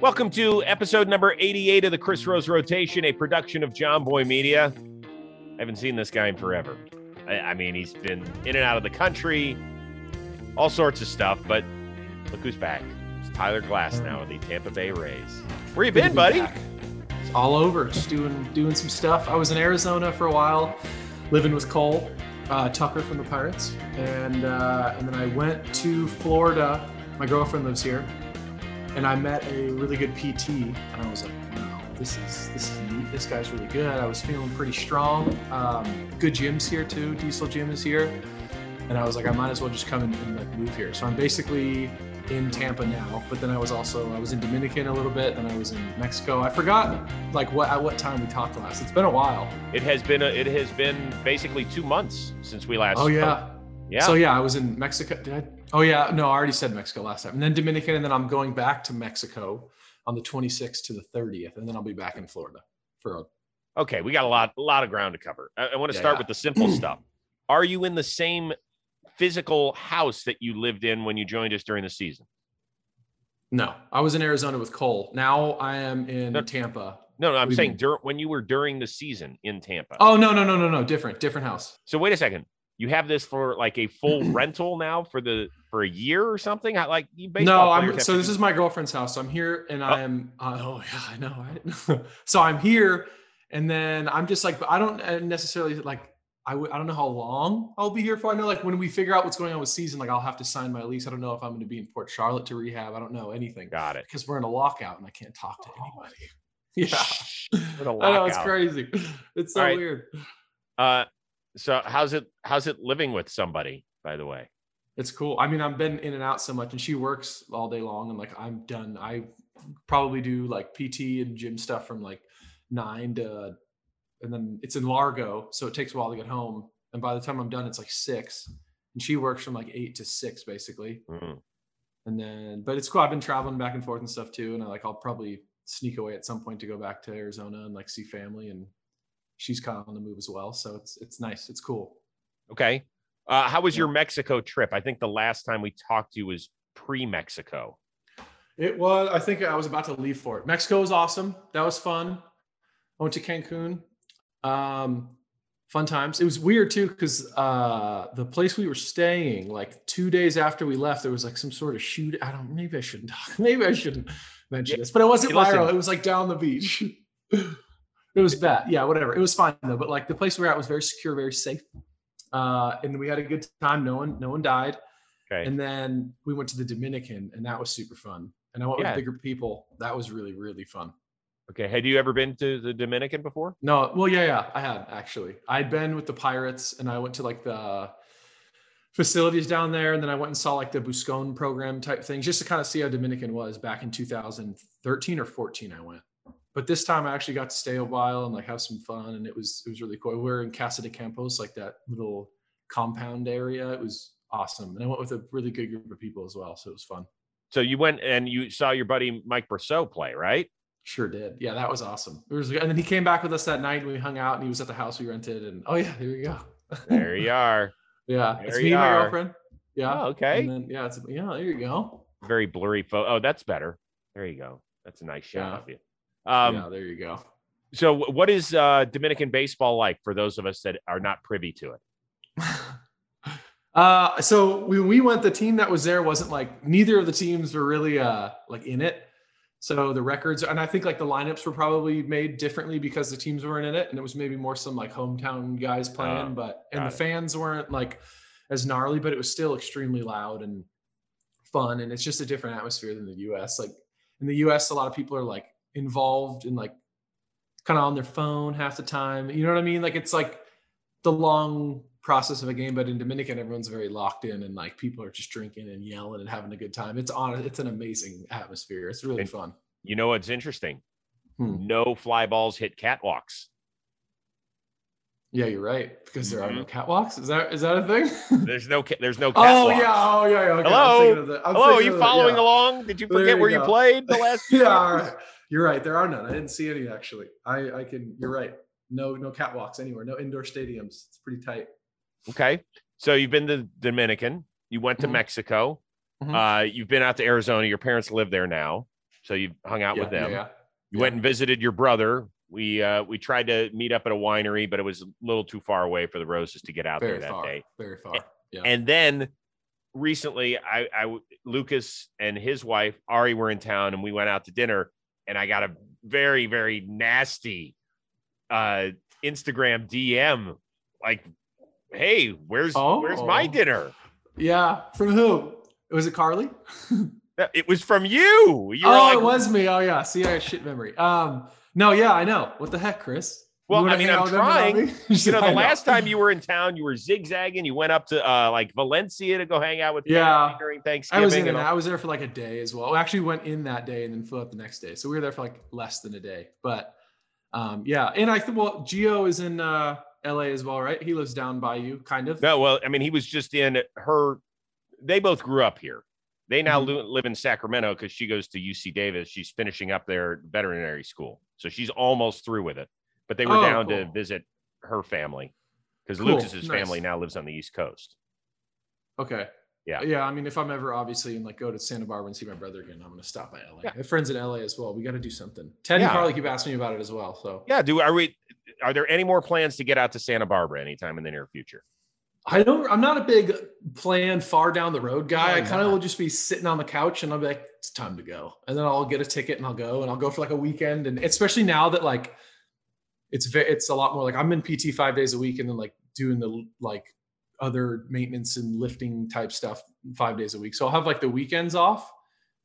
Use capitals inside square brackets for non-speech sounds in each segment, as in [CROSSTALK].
Welcome to episode number 88 of the Chris Rose Rotation, a production of Jomboy Media. I haven't seen this guy in forever. I, I mean, he's been in and out of the country, all sorts of stuff, but look who's back. It's Tyler Glasnow with the Tampa Bay Rays. Where you been, buddy? back. All over, just doing doing some stuff. I was in Arizona for a while, living with Cole uh, Tucker from the Pirates, and uh, and then I went to Florida. My girlfriend lives here, and I met a really good PT, and I was like, wow, this is this is neat. This guy's really good. I was feeling pretty strong. Um, good gyms here too. Diesel Gym is here, and I was like, I might as well just come and, and like move here. So I'm basically in Tampa now, but then I was also I was in Dominican a little bit, then I was in Mexico. I forgot like what at what time we talked last. It's been a while. It has been a, it has been basically two months since we last. Oh spoke. Yeah. So yeah, I was in Mexico. Did I? Oh yeah, no, I already said Mexico last time. And then Dominican, and then I'm going back to Mexico on the 26th to the 30th, and then I'll be back in Florida for a Okay, we got a lot, a lot of ground to cover. I, I want to Yeah, start yeah. with the simple [CLEARS THROAT] stuff. Are you in the same physical house that you lived in when you joined us during the season? no. I was in Arizona with Cole. Now I am in No. Tampa. No, no, I'm What do you saying when you were during the season in Tampa. Oh no no no no no different different house. So wait a second. You have this for like a full [LAUGHS] rental now for the for a year or something? I Like you No, I'm so this is my girlfriend's house. So I'm here and I'm uh, oh yeah, I know, right? [LAUGHS] so I'm here and then I'm just like I don't uh, necessarily like I w- I don't know how long I'll be here for. I know like when we figure out what's going on with season, like I'll have to sign my lease. I don't know if I'm going to be in Port Charlotte to rehab. I don't know anything got it. because we're in a lockout and I can't talk to anybody. [LAUGHS] Yeah, I know it's crazy. It's so right. weird. Uh, so how's it how's it living with somebody? By the way, It's cool. I mean, I've been in and out so much, and she works all day long, and like I'm done. I probably do like PT and gym stuff from like nine to, and then it's in Largo, so it takes a while to get home. And by the time I'm done, it's like six, and she works from like eight to six basically. Mm. And then, but it's cool. I've been traveling back and forth and stuff too, and I like I'll probably sneak away at some point to go back to Arizona and like see family, and she's kind of on the move as well. So it's it's nice. It's cool. okay. Uh, how was your Mexico trip? I think the last time we talked to you was pre Mexico. It was. I think I was about to leave for it. Mexico was awesome. That was fun. I went to Cancun. Um, fun times. It was weird too because uh, the place we were staying, like two days after we left, there was like some sort of shoot. I don't. Maybe I shouldn't talk. [LAUGHS] Maybe I shouldn't mention Yeah. this. But it wasn't Hey, viral. It was like down the beach. [LAUGHS] it was bad. Yeah, whatever. It was fine though. But like the place we were at was very secure, very safe. Uh, and we had a good time. No one, no one died. Okay. And then we went to the Dominican, and that was super fun. And I went Yeah. with bigger people. That was really, really fun. okay. Had you ever been to the Dominican before? No, well, yeah, yeah, I had actually. I'd been with the Pirates, and I went to like the facilities down there, and then I went and saw like the Buscon program type things, just to kind of see how Dominican was back in 2013 or 14. I went, but this time I actually got to stay a while and like have some fun, and it was it was really cool. We were in Casa de Campos, like that little compound area. It was awesome, and I went with a really good group of people as well, so it was fun. So you went and you saw your buddy Mike Brosseau play, right? Sure did. Yeah, that was awesome. It was, and then he came back with us that night. And we hung out, and he was at the house we rented. And oh yeah, here we go. There you are. [LAUGHS] yeah, There it's me and my girlfriend. Yeah. Oh, okay. And then, yeah, it's yeah. There you go. Very blurry photo. Oh, that's better. There you go. That's a nice shot Yeah. of you. Um, yeah, there you go. So, what is uh, Dominican baseball like for those of us that are not privy to it? [LAUGHS] uh, so when we went, the team that was there wasn't like neither of the teams were really uh like in it. So the records, and I think like the lineups were probably made differently because the teams weren't in it, and it was maybe more some like hometown guys playing, Oh, but and the it. fans weren't like as gnarly, but it was still extremely loud and fun, and it's just a different atmosphere than the U.S. Like in the U.S., a lot of people are like involved in like kind of on their phone half the time. You know what I mean? Like it's like the long process of a game, but in Dominican, everyone's very locked in and like people are just drinking and yelling and having a good time. It's on. It's an amazing atmosphere. It's really And- fun. You know what's interesting? Hmm. No fly balls hit catwalks. Yeah, you're right because there are no catwalks. Is that is that a thing? [LAUGHS] There's no there's no oh yeah, oh yeah, yeah. Okay. Hello? thinking of the- I'm Hello, are you of the- following yeah. along? Did you forget you where you played the [LAUGHS] last? Yeah, years? all right. You're right. There are none. I didn't see any actually. I I can. You're right. No no catwalks anywhere. No indoor stadiums. It's pretty tight. Okay, so you've been to Dominican. You went to Mhm. Mexico. Mhm. Uh, you've been out to Arizona. Your parents live there now. So you've hung out yeah, with them. Yeah, yeah. You went and visited your brother. We uh, we tried to meet up at a winery, but it was a little too far away for the Roses to get out very there that far. day. Very far. Yeah. And then recently, I, I Lucas and his wife Ari were in town, and we went out to dinner. And I got a very very nasty uh, Instagram DM, like, "Hey, where's where's my Oh. dinner?" yeah. From who? Was it Carly? [LAUGHS] It was from you. You oh, like, it was me. Oh yeah. See, I have shit memory. Um, no, yeah, I know. What the heck, Chris? Well, I mean, I'm out with them and not trying. [LAUGHS] You know, the last time you were in town, you were zigzagging. You went up to uh, like Valencia to go hang out with Yeah. during I Thanksgiving. was in I was there for like a day as well. We actually went in that day and then flew out the next day. So we were there for like less than a day. But um, yeah, and I think well, Gio is in uh, LA as well, right? He lives down by you, kind of. No, well, I mean, he was just in her. They both grew up here. They now Mhm. live in Sacramento because she goes to UC Davis. She's finishing up their veterinary school, so she's almost through with it. But they were Oh, down to visit her family because Cool, Lucas's family now lives on the East Coast. Okay. Yeah. Yeah. I mean, if I'm ever obviously in like go to Santa Barbara and see my brother again, I'm gonna stop by LA. Yeah. I have friends in LA as well. We got to do something. Ted Yeah. and Carly keep asking me about it as well. So Yeah, do are we? Are there any more plans to get out to Santa Barbara anytime in the near future? I don't. I'm not a big plan far down the road guy. I kind of will just be sitting on the couch and I'll be like, it's time to go, and then I'll get a ticket and I'll go and I'll go for like a weekend. And especially now that like it's very, it's a lot more like I'm in PT five days a week and then like doing the like other maintenance and lifting type stuff five days a week. So I'll have like the weekends off.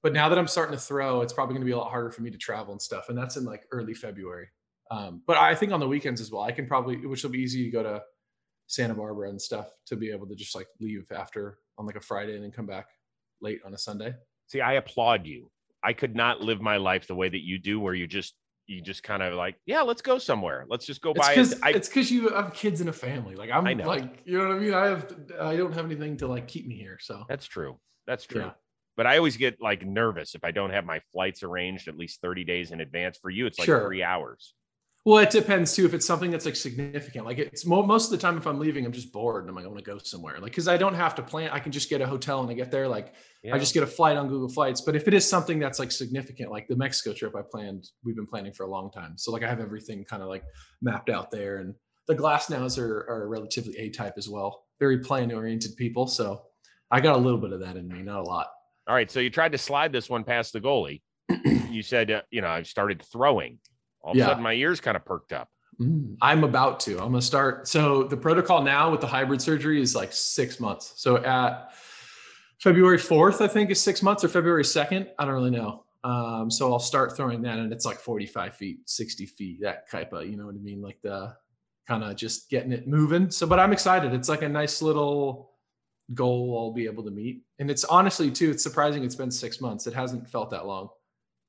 But now that I'm starting to throw, it's probably going to be a lot harder for me to travel and stuff. And that's in like early February. Um, but I think on the weekends as well, I can probably, which will be easy to go to Santa Barbara and stuff to be able to just like leave after on like a Friday and then come back late on a Sunday. See, I applaud you. I could not live my life the way that you do, where you just you just kind of like, yeah, let's go somewhere. Let's just go It's buy because it. I, it's because you have kids and a family. Like I'm like, you know what I mean? I have, I don't have anything to like keep me here. So that's true. That's true. Yeah. But I always get like nervous if I don't have my flights arranged at least 30 days in advance. For you, it's like Sure. three hours. Well, it depends too. If it's something that's like significant, like it's mo- most of the time, if I'm leaving, I'm just bored and I'm like, I want to go somewhere. Like, cause I don't have to plan. I can just get a hotel and I get there. Like, I just get a flight on Google Flights. But if it is something that's like significant, like the Mexico trip I planned, we've been planning for a long time. So like I have everything kind of like mapped out there. And the Glasnows are, are relatively A type as well. Very plan oriented people. So I got a little bit of that in me, not a lot. All right. So you tried to slide this one past the goalie. [CLEARS THROAT] you said, uh, you know, I started throwing. All of Yeah. a sudden, my ears kind of perked up. Mm, I'm about to. I'm gonna start. So the protocol now with the hybrid surgery is like six months. So at February 4th, I think is six months or February 2nd. I don't really know. Um, so I'll start throwing that, and it's like 45 feet, 60 feet, that type of, you know what I mean? Like the kind of just getting it moving. So, but I'm excited. It's like a nice little goal I'll be able to meet. And it's honestly too, it's surprising it's been six months. It hasn't felt that long.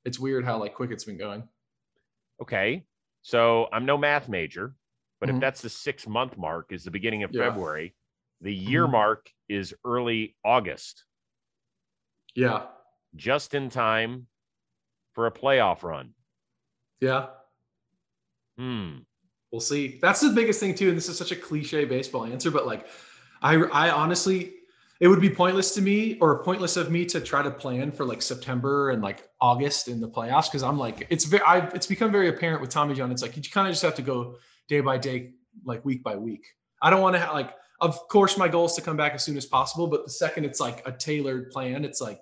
It's weird how like quick it's been going. Okay. So I'm no math major, but Mhm. if that's the six month mark is the beginning of Yeah. February, the year Mhm. mark is early August, Yeah. just in time for a playoff run. Yeah. Hmm. We'll see. That's the biggest thing too, and this is such a cliche baseball answer, but like, I I honestly, it would be pointless to me or pointless of me to try to plan for like September and like August in the playoffs because I'm like, it's very, I've, it's become very apparent with Tommy John. It's like you kind of just have to go day by day, like week by week. I don't want to have like, of course, my goal is to come back as soon as possible, but the second it's like a tailored plan, it's like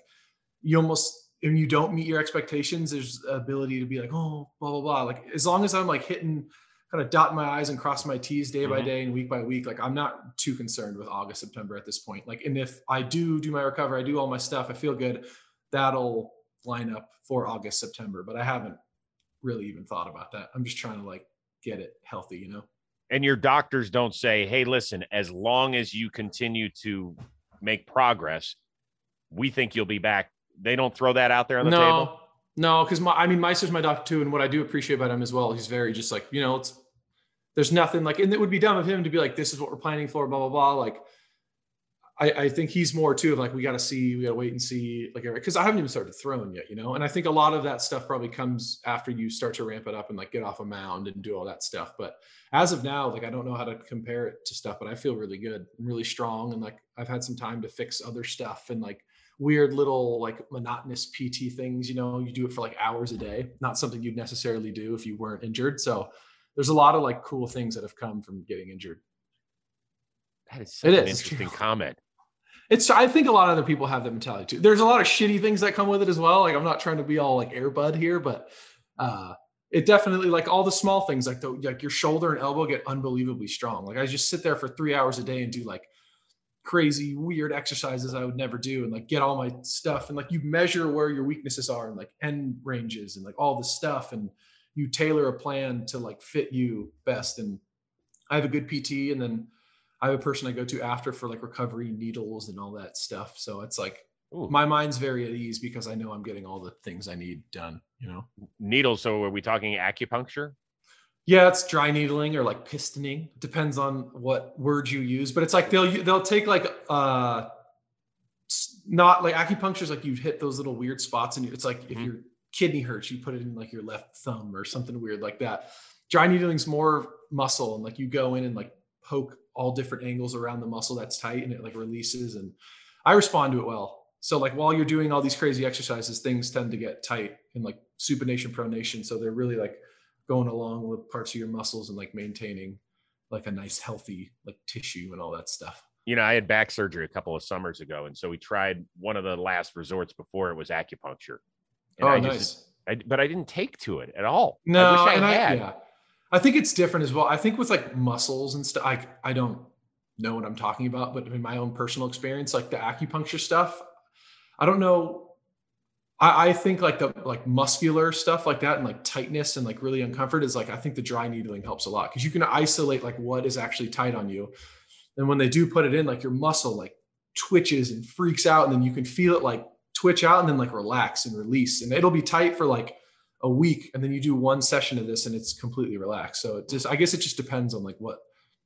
you almost when you don't meet your expectations, there's ability to be like, oh, blah blah blah. Like as long as I'm like hitting kind of dotting my i's and crossing my t's day by Mhm. day and week by week like i'm not too concerned with august september at this point like and if i do do my recovery i do all my stuff i feel good that'll line up for august september but i haven't really even thought about that i'm just trying to like get it healthy you know And your doctors don't say, hey, listen, as long as you continue to make progress, we think you'll be back. They don't throw that out there on the no table. no because my i mean meister's my doctor too and what i do appreciate about him as well he's very just like you know it's there's nothing like and it would be dumb of him to be like this is what we're planning for blah blah blah like I, I think he's more too of like we got to see, we got to wait and see, like because I haven't even started throwing yet, you know. And I think a lot of that stuff probably comes after you start to ramp it up and like get off a mound and do all that stuff. But as of now, like I don't know how to compare it to stuff, but I feel really good, and really strong, and like I've had some time to fix other stuff and like weird little like monotonous PT things. You know, you do it for like hours a day, not something you'd necessarily do if you weren't injured. So there's a lot of like cool things that have come from getting injured. That is such It an is. interesting comment. It's I think a lot of other people have that mentality too. There's a lot of shitty things that come with it as well. Like I'm not trying to be all like airbud here, but uh it definitely like all the small things like the like your shoulder and elbow get unbelievably strong. Like I just sit there for three hours a day and do like crazy weird exercises I would never do and like get all my stuff and like you measure where your weaknesses are and like end ranges and like all the stuff and you tailor a plan to like fit you best and I have a good PT and then I have a person I go to after for like recovery needles and all that stuff. So it's like Ooh. my mind's very at ease because I know I'm getting all the things I need done, you know? Needles. So are we talking acupuncture? Yeah, it's dry needling or like pistoning. Depends on what word you use, but it's like they'll they'll take like uh not like acupuncture is like you hit those little weird spots and it's like if Mhm. your kidney hurts, you put it in like your left thumb or something weird like that. Dry needling's more muscle and like you go in and like poke all different angles around the muscle that's tight and it like releases and I respond to it well. So like while you're doing all these crazy exercises, things tend to get tight and like supination pronation. So they're really like going along with parts of your muscles and like maintaining like a nice healthy like tissue and all that stuff. You know, I had back surgery a couple of summers ago, and so we tried one of the last resorts before it was acupuncture. And oh, I nice. just, I, but I didn't take to it at all. No, I wish I and had. I yeah. I think it's different as well. I think with like muscles and stuff, I I don't know what I'm talking about, but in my own personal experience, like the acupuncture stuff, I don't know. I, I think like the like muscular stuff like that and like tightness and like really uncomfort is like I think the dry needling helps a lot because you can isolate like what is actually tight on you. And when they do put it in, like your muscle like twitches and freaks out, and then you can feel it like twitch out and then like relax and release. And it'll be tight for like a week and then you do one session of this and it's completely relaxed. So it just i guess it just depends on like what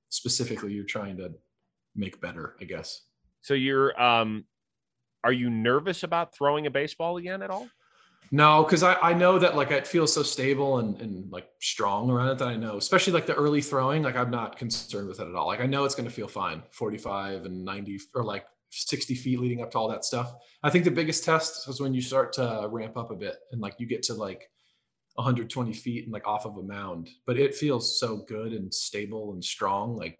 specifically you're trying to make better i guess. So you're, um, are you nervous about throwing a baseball again at all? no because I, I know that like it feels so stable and, and like strong around it that i know especially like the early throwing like i'm not concerned with it at all. Like i know it's going to feel fine 45 and 90 or like 60 feet leading up to all that stuff. I think the biggest test is when you start to ramp up a bit and like you get to like 120 feet and like off of a mound, but it feels so good and stable and strong. Like,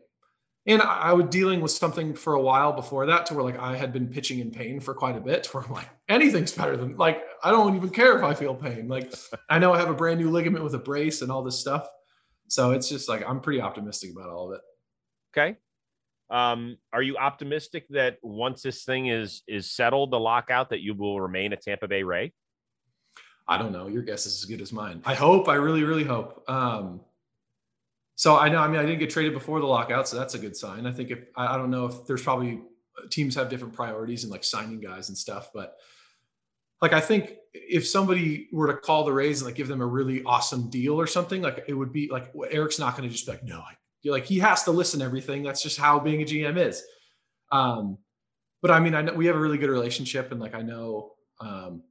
and I, I was dealing with something for a while before that to where like I had been pitching in pain for quite a bit where I'm like, anything's better than like, I don't even care if I feel pain. Like, [LAUGHS] I know I have a brand new ligament with a brace and all this stuff. So it's just like, I'm pretty optimistic about all of it. Okay. Um, are you optimistic that once this thing is is settled, the lockout, that you will remain a Tampa Bay Ray? I don't know. Your guess is as good as mine. I hope. I really, really hope. Um, so I know. I mean, I didn't get traded before the lockout, so that's a good sign. I think if I, I don't know if there's probably teams have different priorities and like signing guys and stuff, but like I think if somebody were to call the Rays and like give them a really awesome deal or something, like it would be like Erik's not going to just be like no. You're like he has to listen to everything. That's just how being a GM is. Um, but I mean, I know we have a really good relationship, and like I know. Um,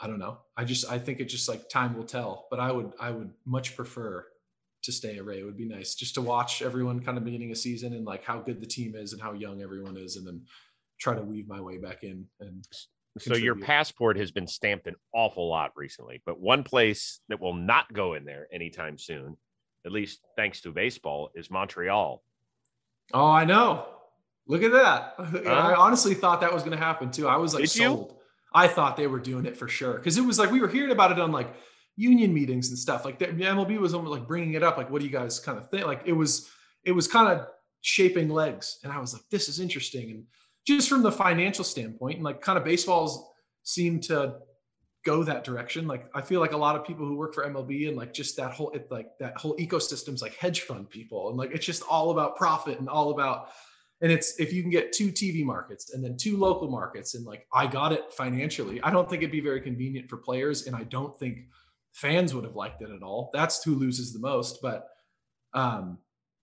I don't know. I just I think it just like time will tell. But I would I would much prefer to stay a Ray. It would be nice just to watch everyone kind of beginning a season and like how good the team is and how young everyone is, and then try to weave my way back in. And So your passport has been stamped an awful lot recently, but one place that will not go in there anytime soon, at least thanks to baseball, is Montreal. oh, I know. Look at that. [LAUGHS] I honestly thought that was going to happen too. I was like Did you? I thought they were doing it for sure because it was like we were hearing about it on like union meetings and stuff. Like the MLB was almost like bringing it up. Like, what do you guys kind of think? Like, it was it was kind of shaping legs, and I was like, this is interesting. And just from the financial standpoint, and like kind of baseballs seem to go that direction. Like, I feel like a lot of people who work for MLB and like just that whole it, like that whole ecosystem's like hedge fund people, and like it's just all about profit and all about and it's if you can get two TV markets and then two local markets, and like I got it financially, I don't think it'd be very convenient for players, and I don't think fans would have liked it at all. That's who loses the most. But um,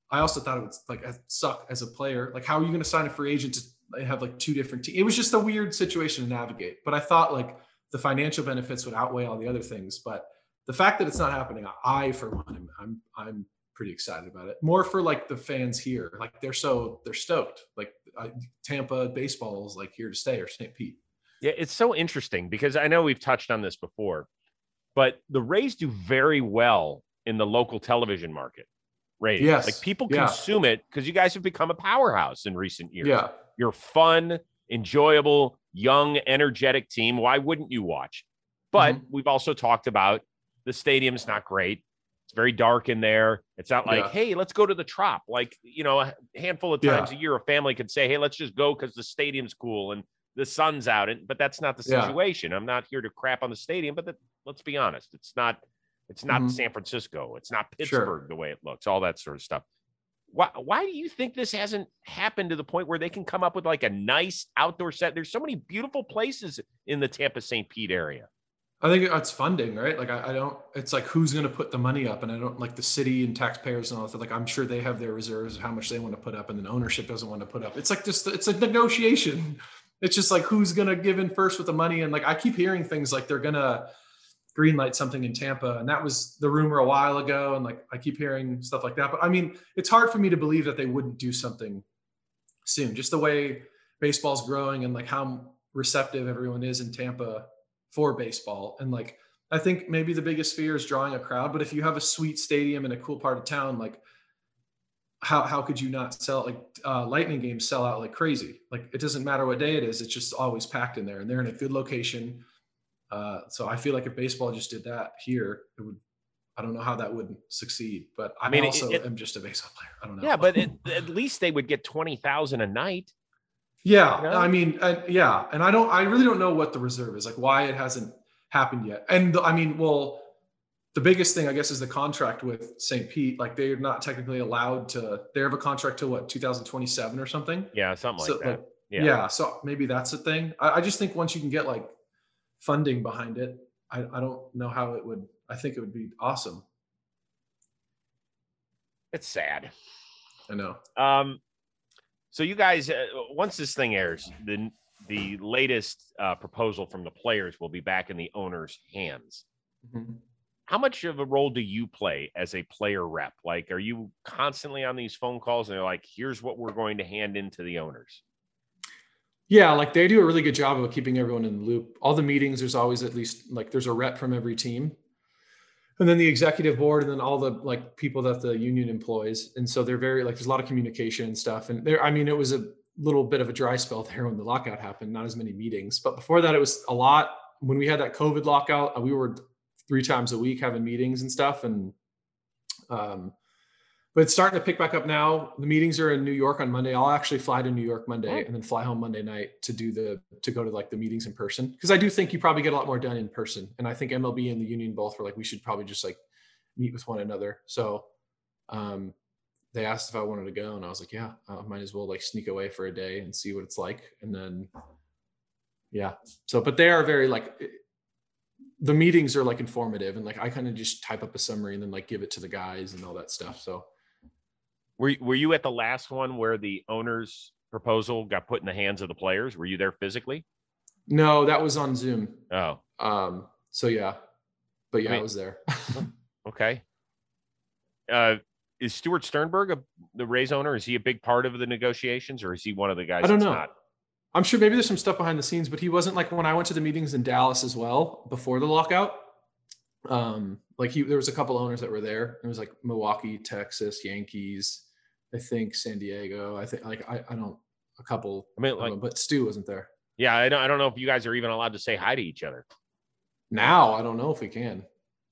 I also thought it would like suck as a player. Like, how are you going to sign a free agent to have like two different teams? It was just a weird situation to navigate. But I thought like the financial benefits would outweigh all the other things. But the fact that it's not happening, I for one, I'm I'm pretty excited about it. More for like the fans here, like they're so they're stoked. Like uh, Tampa baseball is like here to stay, or St. Pete. Yeah, it's so interesting because I know we've touched on this before, but the Rays do very well in the local television market. Ratings. Yes. Like people Yeah. consume it because you guys have become a powerhouse in recent years. Yeah. You're fun, enjoyable, young, energetic team. Why wouldn't you watch? But Mm-hmm. we've also talked about the stadium's not great. It's very dark in there. It's not like, Yeah. hey, let's go to the Trop. Like, you know, a handful of Yeah. times a year, a family could say, hey, let's just go because the stadium's cool and the sun's out. And but that's not the Yeah. situation. I'm not here to crap on the stadium, but that, let's be honest, it's not. It's not Mhm. San Francisco. It's not Sure. Pittsburgh the way it looks. All that sort of stuff. Why, why do you think this hasn't happened to the point where they can come up with like a nice outdoor set? There's so many beautiful places in the Tampa St. Pete area. I think it's funding, right? Like I, I don't. It's like who's going to put the money up, and I don't like the city and taxpayers and all that. Like I'm sure they have their reserves of how much they want to put up, and then ownership doesn't want to put up. It's like just it's a negotiation. It's just like who's going to give in first with the money, and like I keep hearing things like they're going to greenlight something in Tampa, and that was the rumor a while ago, and like I keep hearing stuff like that. But I mean, it's hard for me to believe that they wouldn't do something soon. Just the way baseball's growing and like how receptive everyone is in Tampa for baseball. And like, I think maybe the biggest fear is drawing a crowd. But if you have a sweet stadium in a cool part of town, like how how could you not sell like uh, lightning games sell out like crazy? Like it doesn't matter what day it is, it's just always packed in there, and they're in a good location. Uh, so I feel like if baseball just did that here, it would. I don't know how that would succeed, but I, I mean, it- also it- am just a baseball player. I don't know. Yeah, but it, [LAUGHS] at least they would get twenty thousand a night. Yeah, You know? I mean, yeah, and I don't, I really don't know what the reserve is, like why it hasn't happened yet. And the, I mean, well, the biggest thing I guess is the contract with St. Pete. Like they're not technically allowed to. They have a contract to what 2027 or something. Yeah, something So, like that. like, yeah. yeah. So maybe that's the thing. I, I just think once you can get like funding behind it, I, I don't know how it would. I think it would be awesome. It's sad. I know. Um, so you guys, uh, once this thing airs, the the latest uh, proposal from the players will be back in the owner's hands. How much of a role do you play as a player rep? Like, are you constantly on these phone calls and they're like, "Here's what we're going to hand into the owners." Yeah, like they do a really good job of keeping everyone in the loop. All the meetings, there's always at least like there's a rep from every team. And then the executive board, and then all the like people that the union employs. And so they're very like there's a lot of communication and stuff. And there, I mean, it was a little bit of a dry spell there when the lockout happened, not as many meetings. But before that, it was a lot. When we had that COVID lockout, uh, we were three times a week having meetings and stuff. And um, but it's starting to pick back up now. The meetings are in New York on Monday. I'll actually fly to New York Monday Oh. and then fly home Monday night to do the to go to like the meetings in person because I do think you probably get a lot more done in person. And I think MLB and the union both were like we should probably just like meet with one another. So um, they asked if I wanted to go, and I was like, yeah, I might as well like sneak away for a day and see what it's like. And then yeah, so but they are very like eh, the meetings are like informative and like I kind of just type up a summary and then like give it to the guys and all that stuff. So Were Were you at the last one where the owners' proposal got put in the hands of the players? Were you there physically? No, that was on Zoom. Oh, Um, so yeah, but yeah, I, mean- was there. [LAUGHS] okay. Uh, is Stuart Sternberg a, the Rays owner? Is he a big part of the negotiations, or is he one of the guys? I don't know. Not? I'm sure maybe there's some stuff behind the scenes, but he wasn't like when I went to the meetings in Dallas as well before the lockout. Um, like he, there was a couple owners that were there. It was like Milwaukee, Texas, Yankees, I think San Diego. I think like I, I don't a couple, I mean, like, them, but Stu wasn't there. yeah, I don't. I don't know if you guys are even allowed to say hi to each other. Now I don't know if we can.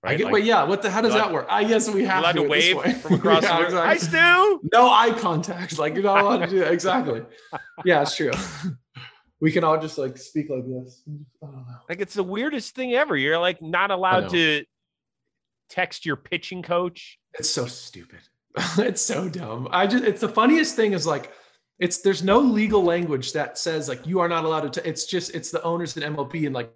I get, Like, wait, yeah. What the? How does that work? I guess we have allowed to to, wave from across [LAUGHS] Yeah, the room. Hi, exactly. Stu. no eye contact. Like you're not allowed to do that. Exactly. Yeah, it's true. [LAUGHS] we can all just like speak like this. I don't know. Like it's the weirdest thing ever. You're like not allowed to text your pitching coach. It's so stupid. [LAUGHS] it's so dumb. I just it's the funniest thing is like it's there's no legal language that says like you are not allowed to. T- it's just it's the owners and MLB and like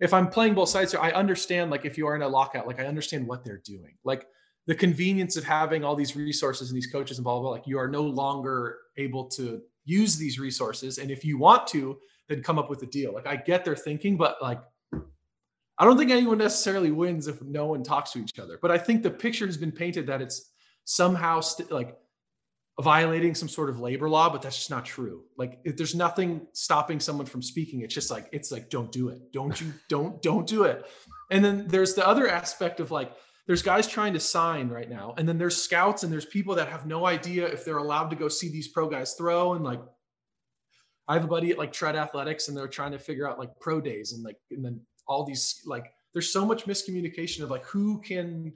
if I'm playing both sides here, I understand like if you are in a lockout, like I understand what they're doing. Like the convenience of having all these resources and these coaches and blah blah blah. Like you are no longer able to use these resources, and if you want to, then come up with a deal. Like I get their thinking, but like I don't think anyone necessarily wins if no one talks to each other. But I think the picture has been painted that it's somehow st- like violating some sort of labor law, but that's just not true. Like if there's nothing stopping someone from speaking. It's just like it's like don't do it. Don't you [LAUGHS] don't don't do it. And then there's the other aspect of like there's guys trying to sign right now and then there's scouts and there's people that have no idea if they're allowed to go see these pro guys throw and like I have a buddy at like Tread Athletics and they're trying to figure out like pro days and like and then all these like there's so much miscommunication of like who can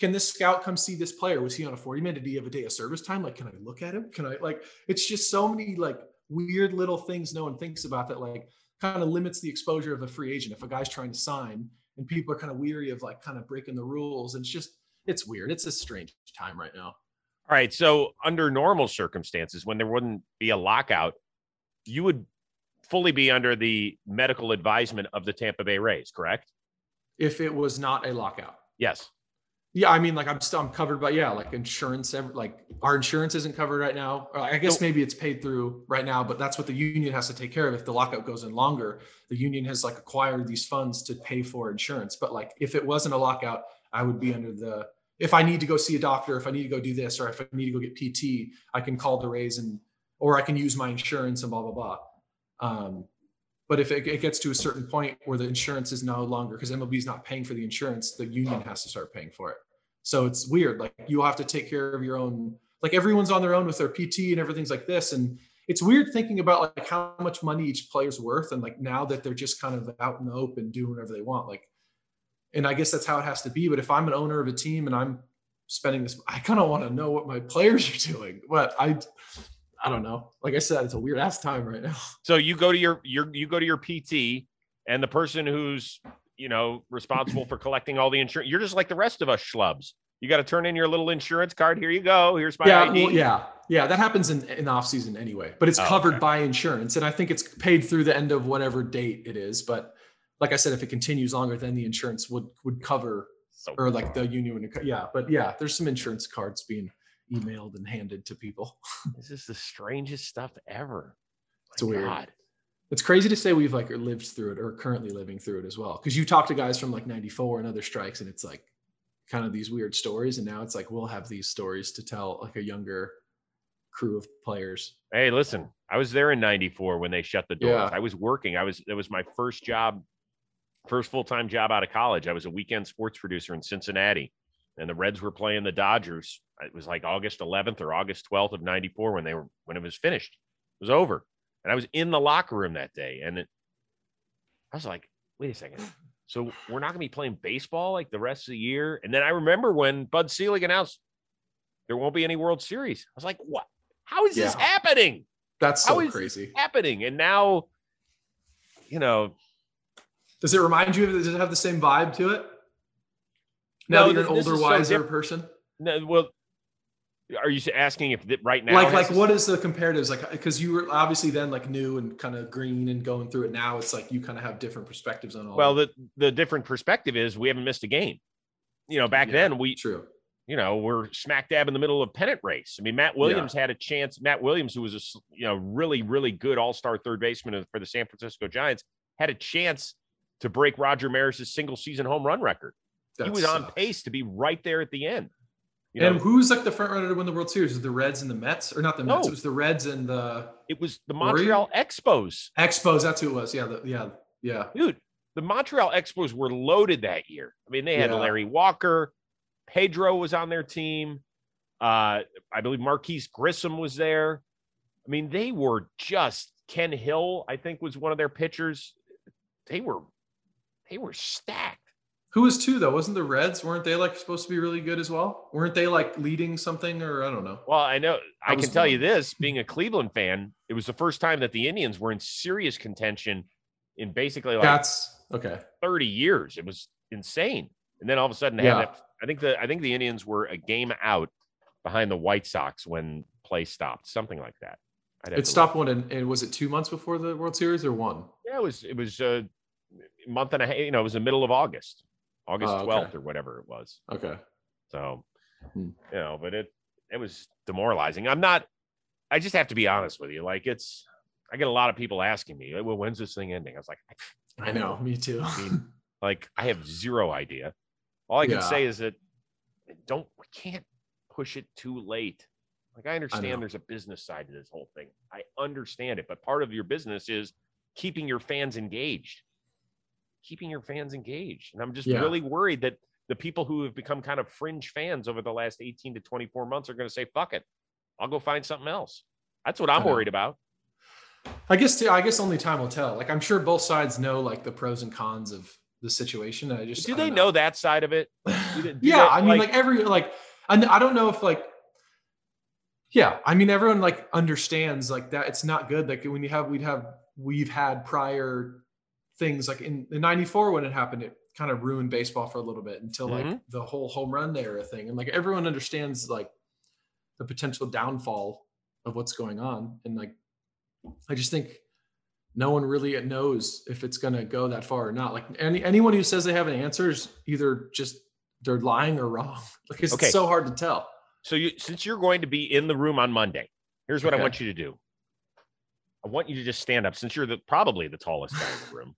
can this scout come see this player? Was he on a 40 man? Did he have a day of service time? Like, can I look at him? Can I like it's just so many like weird little things no one thinks about that like kind of limits the exposure of a free agent if a guy's trying to sign and people are kind of weary of like kind of breaking the rules. And it's just it's weird. It's a strange time right now. All right. So under normal circumstances, when there wouldn't be a lockout, you would fully be under the medical advisement of the Tampa Bay Rays, correct? If it was not a lockout. Yes. Yeah, I mean, like I'm still I'm covered by yeah, like insurance. Like our insurance isn't covered right now. I guess maybe it's paid through right now, but that's what the union has to take care of. If the lockout goes in longer, the union has like acquired these funds to pay for insurance. But like if it wasn't a lockout, I would be under the. If I need to go see a doctor, if I need to go do this, or if I need to go get PT, I can call the Rays and, or I can use my insurance and blah blah blah. Um, but if it, it, gets to a certain point where the insurance is no longer because MLB is not paying for the insurance, the union has to start paying for it. So it's weird. Like you have to take care of your own. Like everyone's on their own with their PT and everything's like this. And it's weird thinking about like how much money each player's worth. And like now that they're just kind of out in the open doing whatever they want. Like, and I guess that's how it has to be. But if I'm an owner of a team and I'm spending this, I kind of want to know what my players are [LAUGHS] doing. But I, I don't know. Like I said, it's a weird ass time right now. So you go to your your you go to your PT, and the person who's you know responsible for collecting all the insurance. You're just like the rest of us schlubs. You got to turn in your little insurance card. Here you go. Here's my yeah. Well, yeah, yeah. That happens in in off season anyway, but it's oh, covered okay. by insurance, and I think it's paid through the end of whatever date it is. But like I said, if it continues longer, then the insurance would would cover, so or like the union would. Yeah, but yeah, there's some insurance cards being emailed and handed to people. [LAUGHS] this is the strangest stuff ever. It's My weird. God. It's crazy to say we've like lived through it or currently living through it as well. Because you talk to guys from like '94 and other strikes, and it's like kind of these weird stories, and now it's like we'll have these stories to tell like a younger crew of players. Hey, listen, I was there in '94 when they shut the doors. Yeah. I was working. I was it was my first job, first full time job out of college. I was a weekend sports producer in Cincinnati and the Reds were playing the Dodgers. It was like August 11th or August 12th of 94 when they were when it was finished. It was over. And I was in the locker room that day and it, I was like, "Wait a second. So we're not going to be playing baseball like the rest of the year?" And then I remember when Bud Selig announced there won't be any World Series. I was like, "What? How is yeah. this happening?" That's so crazy. Happening. And now you know, does it remind you of does it have the same vibe to it? Now no, that you're an older, wiser so person. No, well, are you asking if right now? Like, like what is the comparatives? Like, uh, because you were obviously then like new and kind of green and going through it. Now it's like you kind of have different perspectives on all. Well, the the different perspective is we haven't missed a game. You know, back yeah, then we true. You know, we're smack dab in the middle of pennant race. I mean, Matt Williams yeah. had a chance. Matt Williams, who was a you know really really good All Star third baseman for the San Francisco Giants, had a chance to break Roger Maris's single season home run record. That he was sucks. on pace to be right there at the end. You and who's like the front runner to win the World Series? Is the Reds and the Mets, or not the Mets? No. It was the Reds and the. It was the Montreal Expos. Expos, that's who it was. Yeah, the, yeah, yeah. Dude, the Montreal Expos were loaded that year. I mean, they had yeah. Larry Walker, Pedro was on their team. Uh, I believe Marquis Grissom was there. I mean, they were just Ken Hill. I think was one of their pitchers. They were, they were stacked. Who was two though? Wasn't the Reds? Weren't they like supposed to be really good as well? Weren't they like leading something or I don't know? Well, I know I, I can tell you this: being a Cleveland fan, it was the first time that the Indians were in serious contention in basically like that's okay thirty years. It was insane, and then all of a sudden, yeah. That, I think the I think the Indians were a game out behind the White Sox when play stopped, something like that. It stopped one, and, and was it two months before the World Series or one? Yeah, it was. It was a month and a half. You know, it was the middle of August. August oh, okay. 12th or whatever it was. Okay. So, hmm. you know, but it it was demoralizing. I'm not I just have to be honest with you. Like it's I get a lot of people asking me, well, when's this thing ending? I was like, I, I know, me too. I mean, [LAUGHS] like I have zero idea. All I can yeah. say is that don't we can't push it too late. Like I understand there's a business side to this whole thing. I understand it, but part of your business is keeping your fans engaged. Keeping your fans engaged. And I'm just Yeah. really worried that the people who have become kind of fringe fans over the last 18 to 24 months are going to say, fuck it. I'll go find something else. That's what I'm worried about. I guess I guess only time will tell. Like I'm sure both sides know like the pros and cons of the situation. I just Do they don't know that side of it? [SIGHS] do they- do yeah, they, I mean, like- like, every like, I don't know if like, yeah, I mean, everyone like understands like that. It's not good. Like when you have, we'd have, we've had prior things like in, in '94 when it happened, it kind of ruined baseball for a little bit until like Mhm. the whole home run era thing, and like everyone understands like the potential downfall of what's going on, and like, I just think no one really knows if it's going to go that far or not. Like any anyone who says they have an answer is either just they're lying or wrong. [LAUGHS] Like it's Okay. so hard to tell. So you since you're going to be in the room on Monday, here's what I want you to do. I want you to just stand up since you're the probably the tallest guy in the room.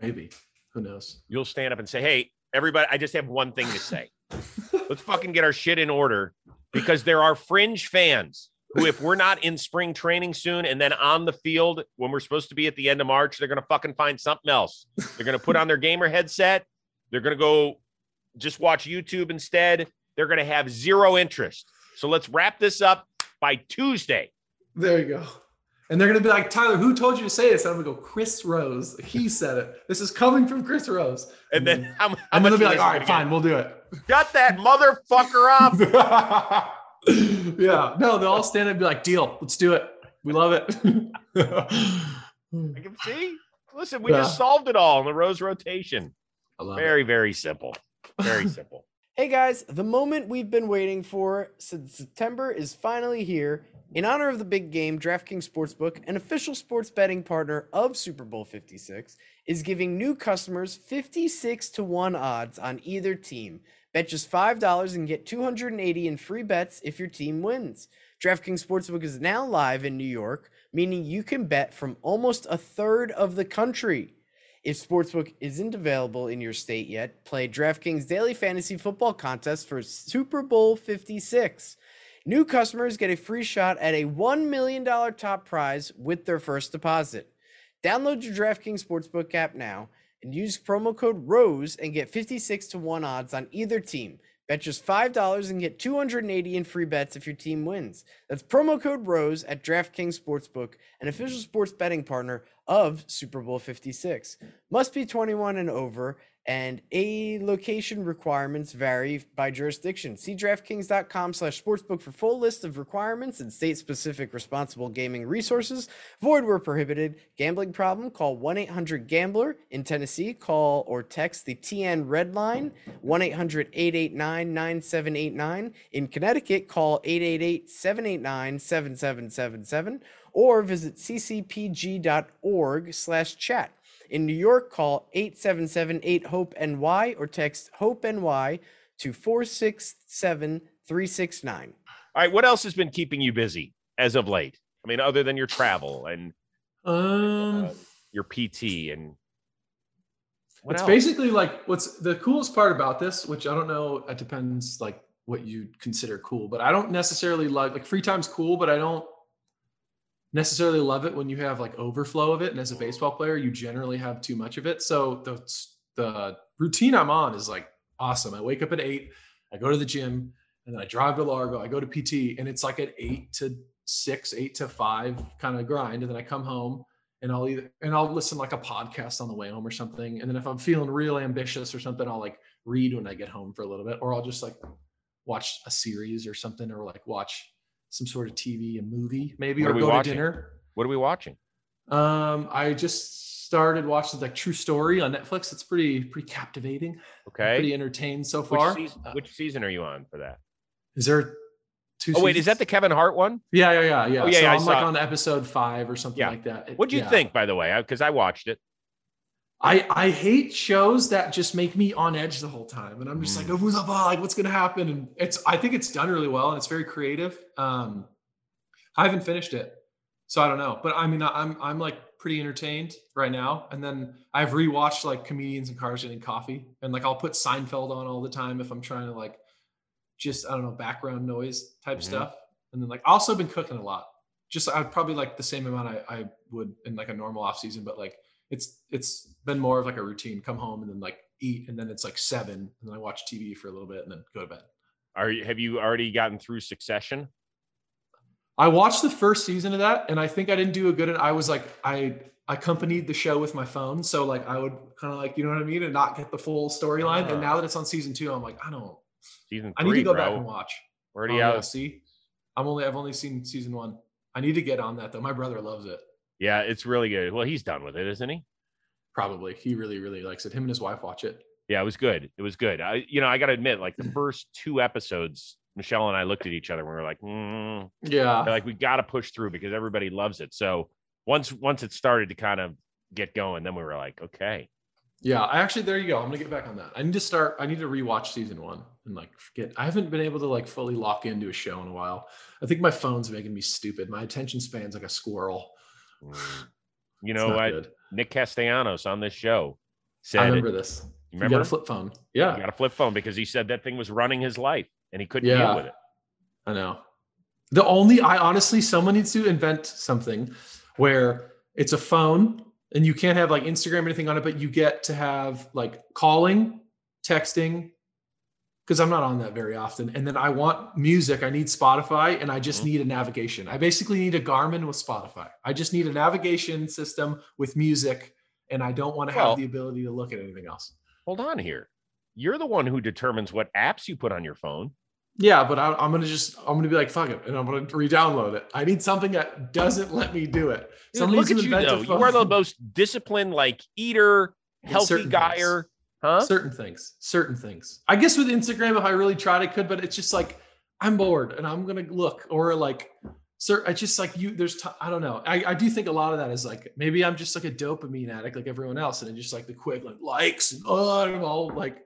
Maybe who knows? You'll stand up and say, "Hey, everybody, I just have one thing to say. [LAUGHS] Let's fucking get our shit in order because there are fringe fans who if we're not in spring training soon and then on the field when we're supposed to be at the end of March, they're going to fucking find something else. They're going to put on their gamer headset. They're going to go just watch YouTube instead. They're going to have zero interest. So let's wrap this up by Tuesday. There you go. And they're gonna be like, Tyler, who told you to say this? And I'm gonna go, Chris Rose. He said it. This is coming from Chris Rose. And then mm. how I'm gonna be like, all right, fine, we'll do it. Shut that motherfucker up. [LAUGHS] yeah. No, they'll all stand up and be like, deal, let's do it. We love it. I can see. Listen, we just solved it all in the rose rotation. Love it. Very, very simple. Very [LAUGHS] simple. Hey guys, the moment we've been waiting for since September is finally here. In honor of the big game, DraftKings Sportsbook, an official sports betting partner of Super Bowl 56, is giving new customers 56 to 1 odds on either team. Bet just $5 and get 280 in free bets if your team wins. DraftKings Sportsbook is now live in New York, meaning you can bet from almost a third of the country. If Sportsbook isn't available in your state yet, play DraftKings Daily Fantasy Football Contest for Super Bowl 56. New customers get a free shot at a $1 million top prize with their first deposit. Download your DraftKings Sportsbook app now and use promo code ROSE and get 56 to 1 odds on either team. Bet just $5 and get 280 in free bets if your team wins. That's promo code ROSE at DraftKings Sportsbook, an official sports betting partner of Super Bowl 56. Must be 21 and over, and a location requirements vary by jurisdiction. See DraftKings.com slash sportsbook for full list of requirements and state-specific responsible gaming resources. Void where prohibited. Gambling problem? Call 1-800-GAMBLER. In Tennessee, call or text the TN Red Line, 1-800-889-9789. In Connecticut, call 888-789-7777 or visit ccpg.org slash chat. In New York, call 877-8-HOPE-NY or text HOPE-NY to 467-369. All right. What else has been keeping you busy as of late? I mean, other than your travel and Um, uh, your PT and what it's else? basically like what's the coolest part about this, which I don't know, it depends like what you consider cool, but I don't necessarily like like free time's cool, but I don't necessarily love it when you have like overflow of it. And as a baseball player, you generally have too much of it. So the the routine I'm on is like awesome. I wake up at eight, I go to the gym, and then I drive to Largo, I go to PT, and it's like an eight to six, eight to five kind of grind. And then I come home and I'll either and I'll listen like a podcast on the way home or something. And then if I'm feeling real ambitious or something, I'll like read when I get home for a little bit, or I'll just like watch a series or something, or like watch some sort of TV, a movie, maybe, What or go watching? to dinner. what are we watching? Um, I just started watching like True Story on Netflix. It's pretty pretty captivating. I'm Okay. pretty entertained so Which far. season, Uh, which season are you on for that? is there two? Oh, wait. Is that the? Kevin Hart one? Yeah, yeah, yeah, yeah. Oh, yeah, so yeah, I'm like it. on episode five or something Yeah. like that. It- What'd you think, by the way? Because I watched it. I I hate shows that just make me on edge the whole time, and I'm just Mm. like, oh, who's up? Like, what's gonna happen? And it's I think it's done really well, and it's very creative. Um, I haven't finished it, so I don't know. But I mean, I'm I'm like pretty entertained right now. And then I've rewatched like comedians and cars getting coffee, and like I'll put Seinfeld on all the time if I'm trying to like just I don't know background noise type Mhm. stuff. and then like also been cooking a lot. Just I'd probably like the same amount I, I would in like a normal off season, but like it's it's been more of like a routine. Come home and then like eat, and then it's like seven, and then I watch TV for a little bit, and then go to bed. Are you, have you already gotten through Succession? I watched the first season of that, and I think I didn't do a good. I was like, I accompanied the show with my phone, so like I would kind of like, you know what I mean, and not get the full storyline. Ah. And now that it's on season two, I'm like, I don't. Season I need to go bro. back and watch. Already Oh, out. yeah, see, I'm only I've only seen season one. I need to get on that though. My brother loves it. Yeah, it's really good. Well, he's done with it, isn't he? Probably he really really likes it. Him and his wife watch it. Yeah, it was good. It was good. I, you know, I got to admit, like the [CLEARS THROAT] first two episodes, Michelle and I looked at each other and we were like, mm. Yeah, like we got to push through because everybody loves it. So once once it started to kind of get going, then we were like, okay, yeah. I actually there you go. I'm gonna get back on that. I need to start. I need to rewatch season one and like forget. I haven't been able to like fully lock into a show in a while. I think my phone's making me stupid. My attention span's like a squirrel. You know not what? good. Nick Castellanos on this show said, I it- remember this. you You got remember? a flip phone. He Yeah, got a flip phone because he said that thing was running his life and he couldn't Yeah. deal with it. I know. The only I honestly someone needs to invent something where it's a phone and you can't have like Instagram or anything on it, but you get to have like calling, texting, because I'm not on that very often. And then I want music. I need Spotify and I just Mhm. need a navigation. I basically need a Garmin with Spotify. I just need a navigation system with music and I don't want to have the ability to look at anything else. Hold on here. You're the one who determines what apps you put on your phone. Yeah, but I, I'm gonna just I'm gonna be like fuck it, and I'm gonna re-download it. I need something that doesn't let me do it. Dude, Somebody's look at you though. You are the most disciplined, like eater, healthy guyer. things. Huh? Certain things, certain things. I guess with Instagram, if I really tried, I could, but it's just like I'm bored and I'm gonna look or like, sir, I just like you. There's t- I don't know. I, I do think a lot of that is like maybe I'm just like a dopamine addict like everyone else, and I just like the quick like likes and oh, I don't know, like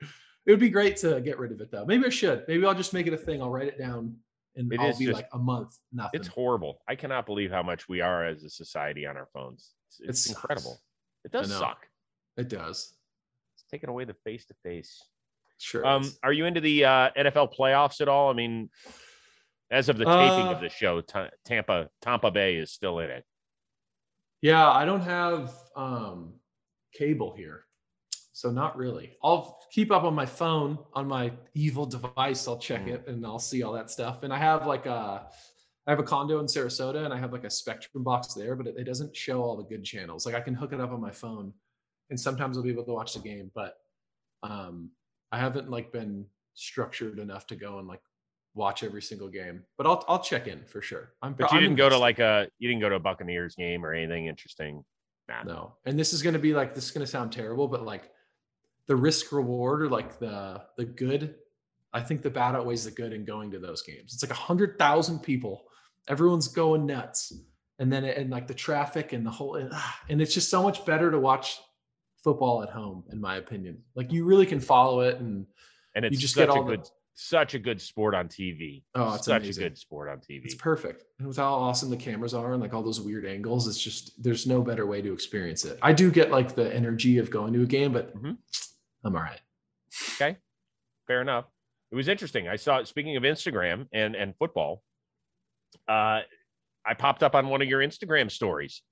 it would be great to get rid of it though. Maybe I should. Maybe I'll just make it a thing. I'll write it down and It I'll be just- like a month nothing. It's horrible. I cannot believe how much we are as a society on our phones. It's, it's sucks. incredible. It does suck. It does. Taking away the face to face. Sure. Um, is. are you into the uh, NFL playoffs at all? I mean, as of the taping Uh, of the show, Ta- Tampa Tampa Bay is still in it. Yeah, I don't have um cable here. So not really. I'll keep up on my phone on my evil device. I'll check Mm. it and I'll see all that stuff. And I have like a I have a condo in Sarasota and I have like a Spectrum box there, but it, it doesn't show all the good channels. Like I can hook it up on my phone and sometimes I'll be able to watch the game, but um I haven't like been structured enough to go and like watch every single game. But I'll I'll check in for sure. I'm But you I'm didn't go to like a you didn't go to a Buccaneers game or anything interesting. Nah. No. And this is going to be like this is going to sound terrible, but like the risk reward or like the the good, I think the bad outweighs the good in going to those games. It's like a hundred thousand people, everyone's going nuts, and then it, and like the traffic and the whole and, ah, and it's just so much better to watch football at home, in my opinion. Like you really can follow it and And it's just such get a all the- good such a good sport on TV. Oh, it's such amazing. a good sport on TV. it's perfect. And with how awesome the cameras are and like all those weird angles, it's just there's no better way to experience it. I do get like the energy of going to a game, but Mhm. I'm all right. Okay, fair enough. It was interesting. I saw speaking of Instagram and and football, uh I popped up on one of your Instagram stories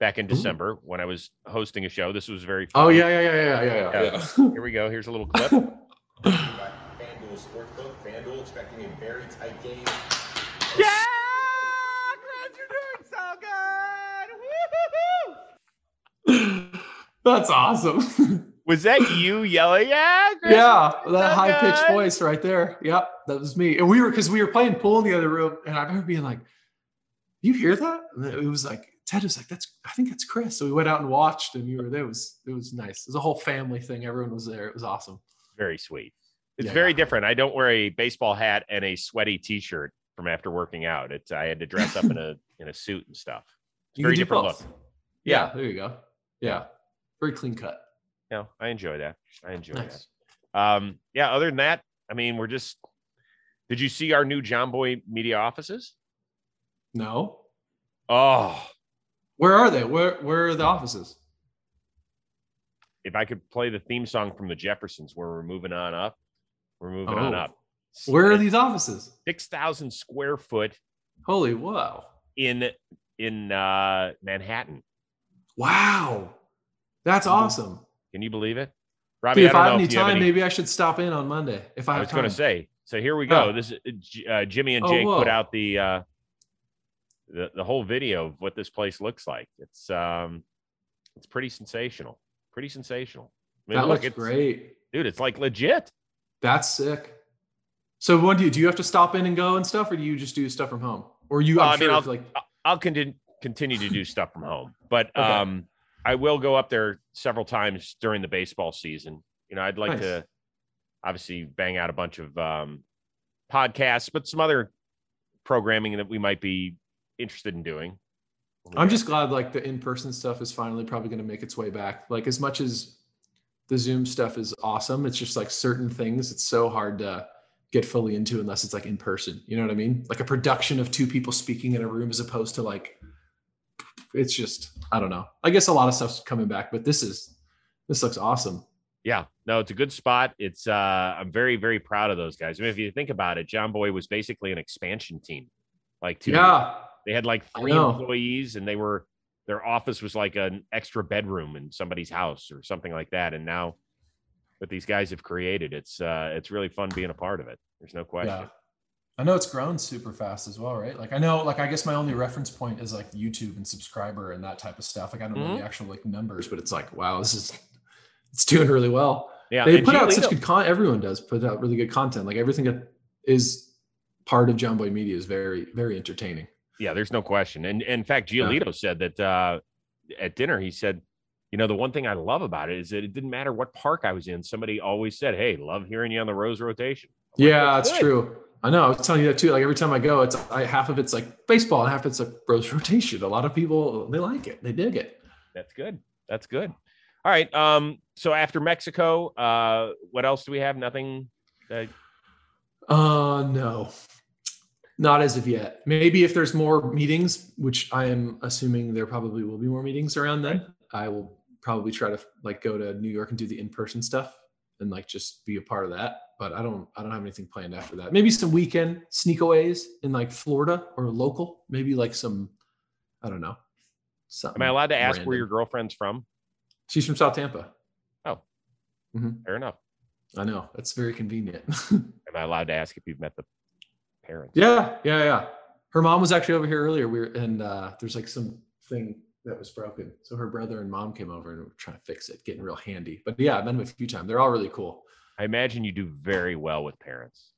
back in Ooh. December when I was hosting a show. This was very Oh fun. yeah, yeah, yeah, yeah, yeah, yeah. yeah. [LAUGHS] Here we go. Here's a little clip. [LAUGHS] FanDuel Sportsbook. FanDuel expecting a very tight game. Yeah, Chris, you're doing so good. That's awesome. [LAUGHS] Was that you yelling? Yeah, Chris, yeah, that so high pitched voice right there. Yep, that was me. And we were because we were playing pool in the other room, and I remember being like, "You hear that?" And it was like Ted was like, "That's I think that's Chris." So we went out and watched, and you were there. It was it was nice. It was a whole family thing. Everyone was there. It was awesome. Very sweet. It's Yeah. very different. I don't wear a baseball hat and a sweaty T-shirt from after working out. It's I had to dress up in a [LAUGHS] in a suit and stuff. You Very different both. look. Yeah. Yeah. there you go. Yeah, very clean cut. No, I enjoy that. I enjoy Nice. that. Um, yeah. Other than that, I mean, we're just. Did you see our new Jomboy Media offices? No, Oh, where are they? Where where are the offices? if I could play the theme song from the Jeffersons, where we're moving on up, we're moving on Oh. up. Where are these offices? Six thousand square foot Holy whoa! in in uh, Manhattan. Wow, that's awesome. Can you believe it, Robbie? Dude, if don't I have any time, any- maybe I should stop in on Monday if I I have was going to say. So here we go. Oh. This is uh, Jimmy and Oh, Jake put out the uh, the the whole video of what this place looks like. It's um, it's pretty sensational. Pretty sensational. I mean, that look, looks great. dude. It's like legit. That's sick. So when do you do you have to stop in and go and stuff, or do you just do stuff from home? Or you? Well, I mean, sure I'll- like I'll continue continue to do stuff from home, but [LAUGHS] Okay. um, I will go up there several times during the baseball season. You know, I'd like Nice. to obviously bang out a bunch of um, podcasts, but some other programming that we might be interested in doing. I'm just glad like the in-person stuff is finally probably going to make its way back. Like as much as the Zoom stuff is awesome, it's just like certain things it's so hard to get fully into unless it's like in person. You know what I mean? Like a production of two people speaking in a room as opposed to like it's just I don't know. I guess a lot of stuff's coming back, but this is this looks awesome. Yeah, no, it's a good spot. It's uh I'm very, very proud of those guys. I mean, if you think about it, Jomboy was basically an expansion team. Like two Yeah. They had like three employees, and they were their office was like an extra bedroom in somebody's house or something like that. And now, what these guys have created, it's uh, it's really fun being a part of it. There's no question. Yeah. I know it's grown super fast as well, right? Like I know, like I guess my only reference point is like YouTube and subscriber and that type of stuff. Like I don't know Mm-hmm. the actual like numbers, but it's like, wow, this is it's doing really well. Yeah, they and put out such good content. Everyone does put out really good content. Like everything that is part of Jomboy Media is very, very entertaining. Yeah, there's no question. And, and in fact, Yeah. Giolito said that uh, at dinner, he said, you know, the one thing I love about it is that it didn't matter what park I was in. Somebody always said, Hey, love hearing you on the Rose rotation. Like, Yeah, "That's that's true. I know. I was telling you that too. Like every time I go, it's I, half of it's like baseball and half it's like rose rotation. A lot of people they like it. They dig it. That's good. That's good. All right. Um, so after Mexico, uh, what else do we have? Nothing. Uh, Uh no. Not as of yet. Maybe if there's more meetings, which I am assuming there probably will be more meetings around then, I will probably try to like go to New York and do the in-person stuff and like just be a part of that. But I don't I don't have anything planned after that. Maybe some weekend sneakaways in like Florida or local. Maybe like some I don't know. Am I allowed to ask where your girlfriend's from? She's from South Tampa. Oh. Mm-hmm. Fair enough. I know. That's very convenient. [LAUGHS] Am I allowed to ask if you've met the parents? Yeah, yeah, yeah. Her mom was actually over here earlier. We were, and uh, there's like some thing that was broken. So her brother and mom came over and were trying to fix it, getting real handy. But yeah, I've met them a few times. They're all really cool. I imagine you do very well with parents.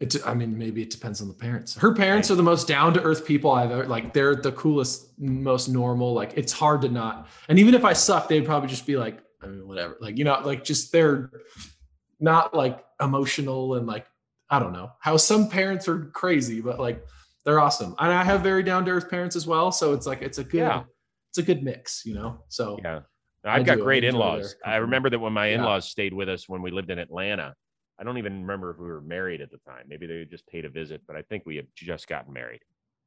It, I mean, maybe it depends on the parents. Her parents are the most down to earth people I've ever like. They're the coolest, most normal. Like it's hard to not. And even if I suck, they'd probably just be like, I mean, whatever. Like you know, like just they're not like emotional and like I don't know how some parents are crazy, but like they're awesome. And I have very down to earth parents as well. So it's like it's a good, Yeah. it's a good mix, you know. So Yeah. I I've got do. Great in-laws. I remember that when my in-laws stayed with us when we lived in Atlanta. I don't even remember if we were married at the time. Maybe they just paid a visit, but I think we had just gotten married.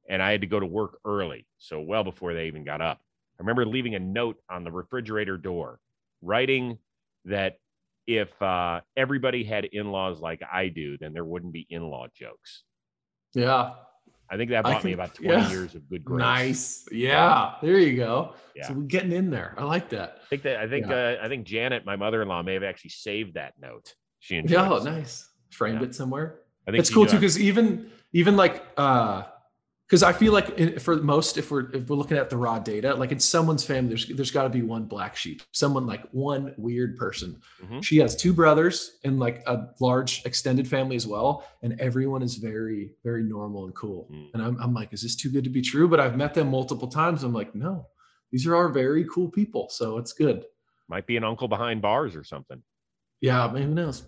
And I had to go to work early, so well before they even got up. I remember leaving a note on the refrigerator door, writing that if uh, everybody had in-laws like I do, then there wouldn't be in-law jokes. yeah, I think that bought me about 20 yeah. years of good grace. nice. Yeah, there you go. Yeah. So we're getting in there. I like that. I think that I think Yeah. uh, I think Janet, my mother-in-law, may have actually saved that note. She enjoyed Yeah, oh, nice. Framed it somewhere. I think It's cool too because even even like uh because I feel like for most if we're if we're looking at the raw data, like in someone's family, there's there's got to be one black sheep, someone like one weird person. Mhm. She has two brothers and like a large extended family as well, and everyone is very very normal and cool. Mm. And I'm I'm like, is this too good to be true? But I've met them multiple times. I'm like, no, these are our very cool people, so it's good. might be an uncle behind bars or something. Yeah, maybe who knows?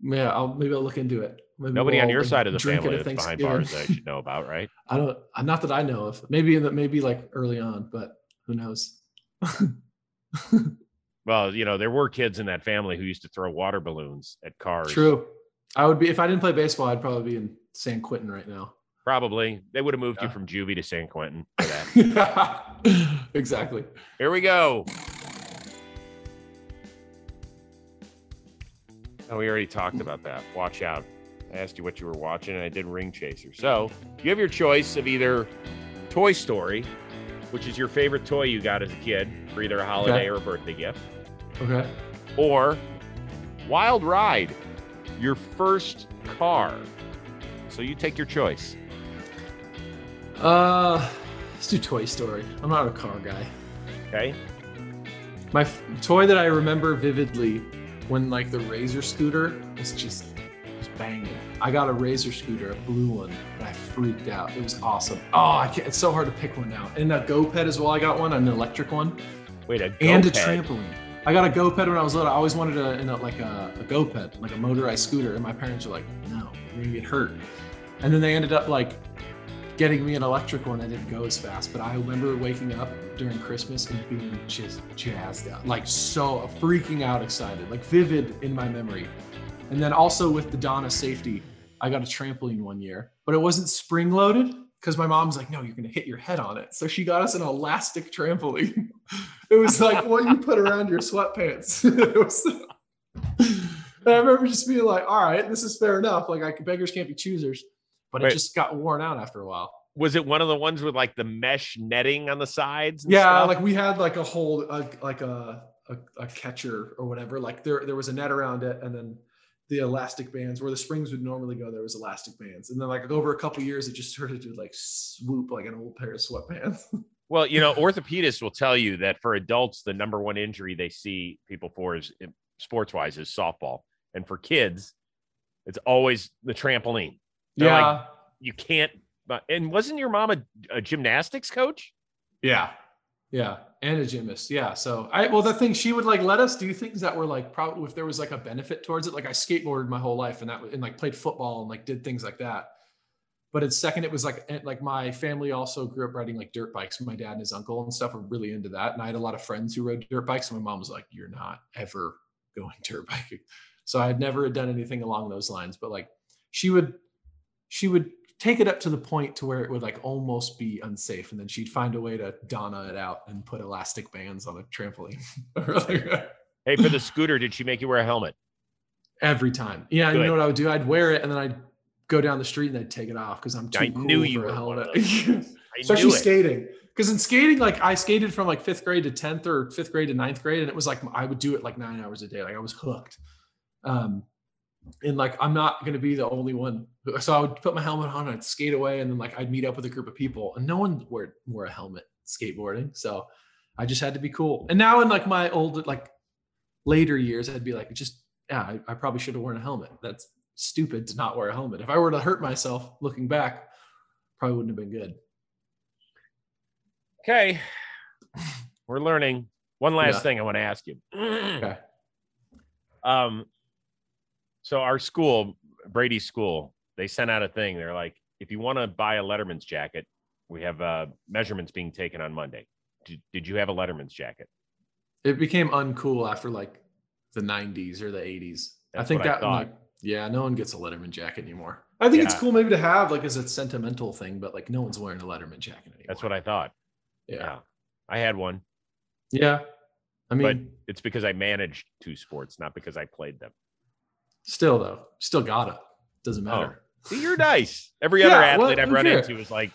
Yeah, I'll maybe I'll look into it. Maybe Nobody we'll on your side of the family that's behind bars that I should know about, right? [LAUGHS] I don't, uh, not that I know of. Maybe that, maybe like early on, but who knows? [LAUGHS] Well, you know, there were kids in that family who used to throw water balloons at cars. True. I would be if I didn't play baseball. I'd probably be in San Quentin right now. Probably. They would have moved you from juvie to San Quentin for that. [LAUGHS] exactly. Here we go. Oh, we already talked about that. Watch out. I asked you what you were watching, and I did Ring Chaser. So you have your choice of either Toy Story, which is your favorite toy you got as a kid for either a holiday Okay. or a birthday gift, Okay. or Wild Ride, your first car. So you take your choice. Uh, let's do Toy Story. I'm not a car guy. Okay. My f- toy that I remember vividly when like the Razor scooter was just banging. I got a Razor scooter, a blue one, and I freaked out. It was awesome. Oh, I can't, it's so hard to pick one now. And a GoPed as well. I got one, an electric one, Wait, a and a trampoline. I got a GoPed when I was little. I always wanted a, a like a, a GoPed, like a motorized scooter, and my parents were like, "No, you're gonna get hurt." And then they ended up like getting me an electric one that didn't go as fast. But I remember waking up during Christmas and being just jazzed out, like so freaking out, excited, like vivid in my memory. And then also with the Donna safety, I got a trampoline one year, but it wasn't spring loaded because my mom's like, no, you're gonna hit your head on it. So she got us an elastic trampoline. [LAUGHS] It was like what you put around your sweatpants. [LAUGHS] was. And I remember just being like, all right, this is fair enough. Like, I beggars can't be choosers. But Wait. it just got worn out after a while. Was it one of the ones with like the mesh netting on the sides? Yeah, stuff? like we had like a whole uh, like a, a a catcher or whatever. Like there there was a net around it, and then the elastic bands where the springs would normally go. There was elastic bands, and then like over a couple years, it just started to like swoop like an old pair of sweatpants. [LAUGHS] Well, you know, orthopedists will tell you that for adults, the number one injury they see people for is sports wise is softball. And for kids, it's always the trampoline. They're yeah, like- You can't. but- And wasn't your mom a, a gymnastics coach? yeah, yeah, and a gymnast. Yeah. So I well the thing she would like let us do things that were like probably if there was like a benefit towards it. Like I skateboarded my whole life and that and like played football and like did things like that. But at second, it was like eh, like my family also grew up riding like dirt bikes. My dad and his uncle and stuff were really into that. And I had a lot of friends who rode dirt bikes. And my mom was like, You're not ever going [LAUGHS] dirt biking. So I had never done anything along those lines. But like she would she would take it up to the point to where it would like almost be unsafe. And then she'd find a way to Donna it out and put elastic bands on a trampoline. [LAUGHS] Hey, for the scooter, did she make you wear a helmet? Every time. Yeah, and you know what I would do? I'd wear it and then I'd go down the street and I'd take it off because I'm too I cool knew you for a were one of helmet. [LAUGHS] Especially skating. Because in skating, like I skated from like fifth grade to 10th or fifth grade to ninth grade, and it was like I would do it like nine hours a day. Like I was hooked. Um, and like I'm not gonna be the only one. who- So I would put my helmet on, I'd skate away, and then like I'd meet up with a group of people, and no one wore wore a helmet skateboarding. So I just had to be cool. And now in like my old like later years, I'd be like, just yeah, I, I probably should have worn a helmet. That's stupid to not wear a helmet. If I were to hurt myself looking back, probably wouldn't have been good. Okay. We're learning. One last Yeah. thing I want to ask you. Okay. Um, so our school, Brady's school, they sent out a thing. They're like, if you want to buy a Letterman's jacket, we have uh, measurements being taken on Monday. Did, did you have a Letterman's jacket? It became uncool after like the 90s or the 80s. I think I that like yeah, no one gets a Letterman jacket anymore. I think it's cool maybe to have like as a sentimental thing, but like no one's wearing a Letterman jacket anymore. That's what I thought. yeah. Yeah. I had one. Yeah. I mean, It's because I managed two sports, not because I played them. Still though, still got it. Doesn't matter. See, you're nice. Every [LAUGHS] other Yeah, well, athlete I've run cares? into was like,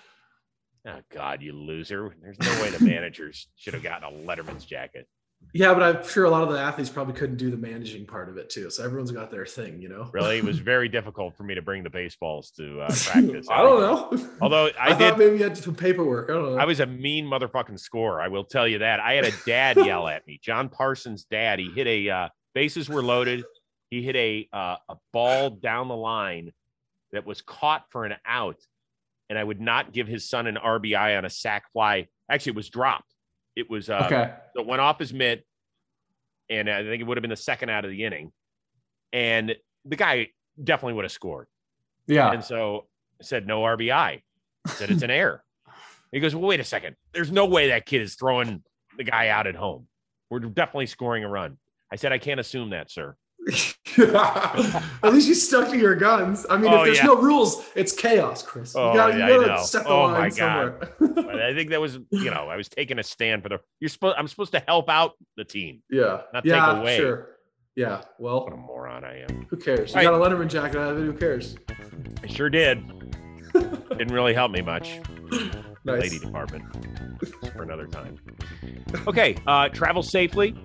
oh, God, you loser. There's no way the [LAUGHS] managers should have gotten a Letterman's jacket. Yeah, but I'm sure a lot of the athletes probably couldn't do the managing part of it too. So everyone's got their thing, you know. Really, it was [LAUGHS] very difficult for me to bring the baseballs to uh, practice. I don't know. Although I, I, did, thought maybe you had to do some paperwork. I don't know. I was a mean motherfucking scorer. I will tell you that. I had a dad yell at me. John Parsons' dad. He hit a uh, bases were loaded. He hit a uh, a ball down the line that was caught for an out, and I would not give his son an RBI on a sac fly. Actually, it was dropped. It was uh, okay. so it went off his mitt, and I think it would have been the second out of the inning, and the guy definitely would have scored. Yeah. And so I said, no RBI. I said, it's an error. He goes, well, wait a second. There's no way that kid is throwing the guy out at home. We're definitely scoring a run. I said, I can't assume that, sir. [LAUGHS] At least you stuck to your guns. I mean, Oh, if there's yeah. no rules, it's chaos, Chris. Oh, you gotta, yeah, I you gotta set the Oh, line my God. somewhere. I think that was, you know, I was taking a stand for the. You're supposed. I'm supposed to help out the team. yeah. Not take yeah, away. Sure. Yeah. Well, What a moron I am. who cares? You All got a Letterman jacket out of it. Who cares? I sure did. [LAUGHS] Didn't really help me much. Nice. Lady department. For another time. Okay. Uh, travel safely.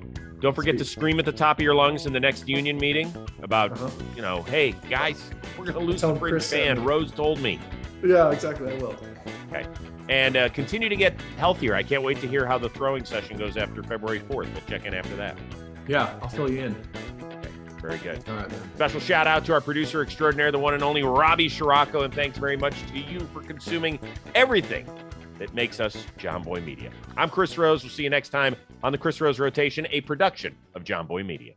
Don't forget to scream at the top of your lungs in the next union meeting about, Uh-huh. you know, hey guys, we're gonna lose Tell the Chris fan. Rose told me. Yeah, exactly. I will. Okay, and uh, continue to get healthier. I can't wait to hear how the throwing session goes after February 4th. We'll check in after that. Yeah, I'll fill you in. Very good. All right, man. Special shout out to our producer extraordinaire, the one and only Robbie Scirocco, and thanks very much to you for consuming everything that makes us Jomboy Media. I'm Chris Rose. We'll see you next time on the Chris Rose Rotation, a production of Jomboy Media.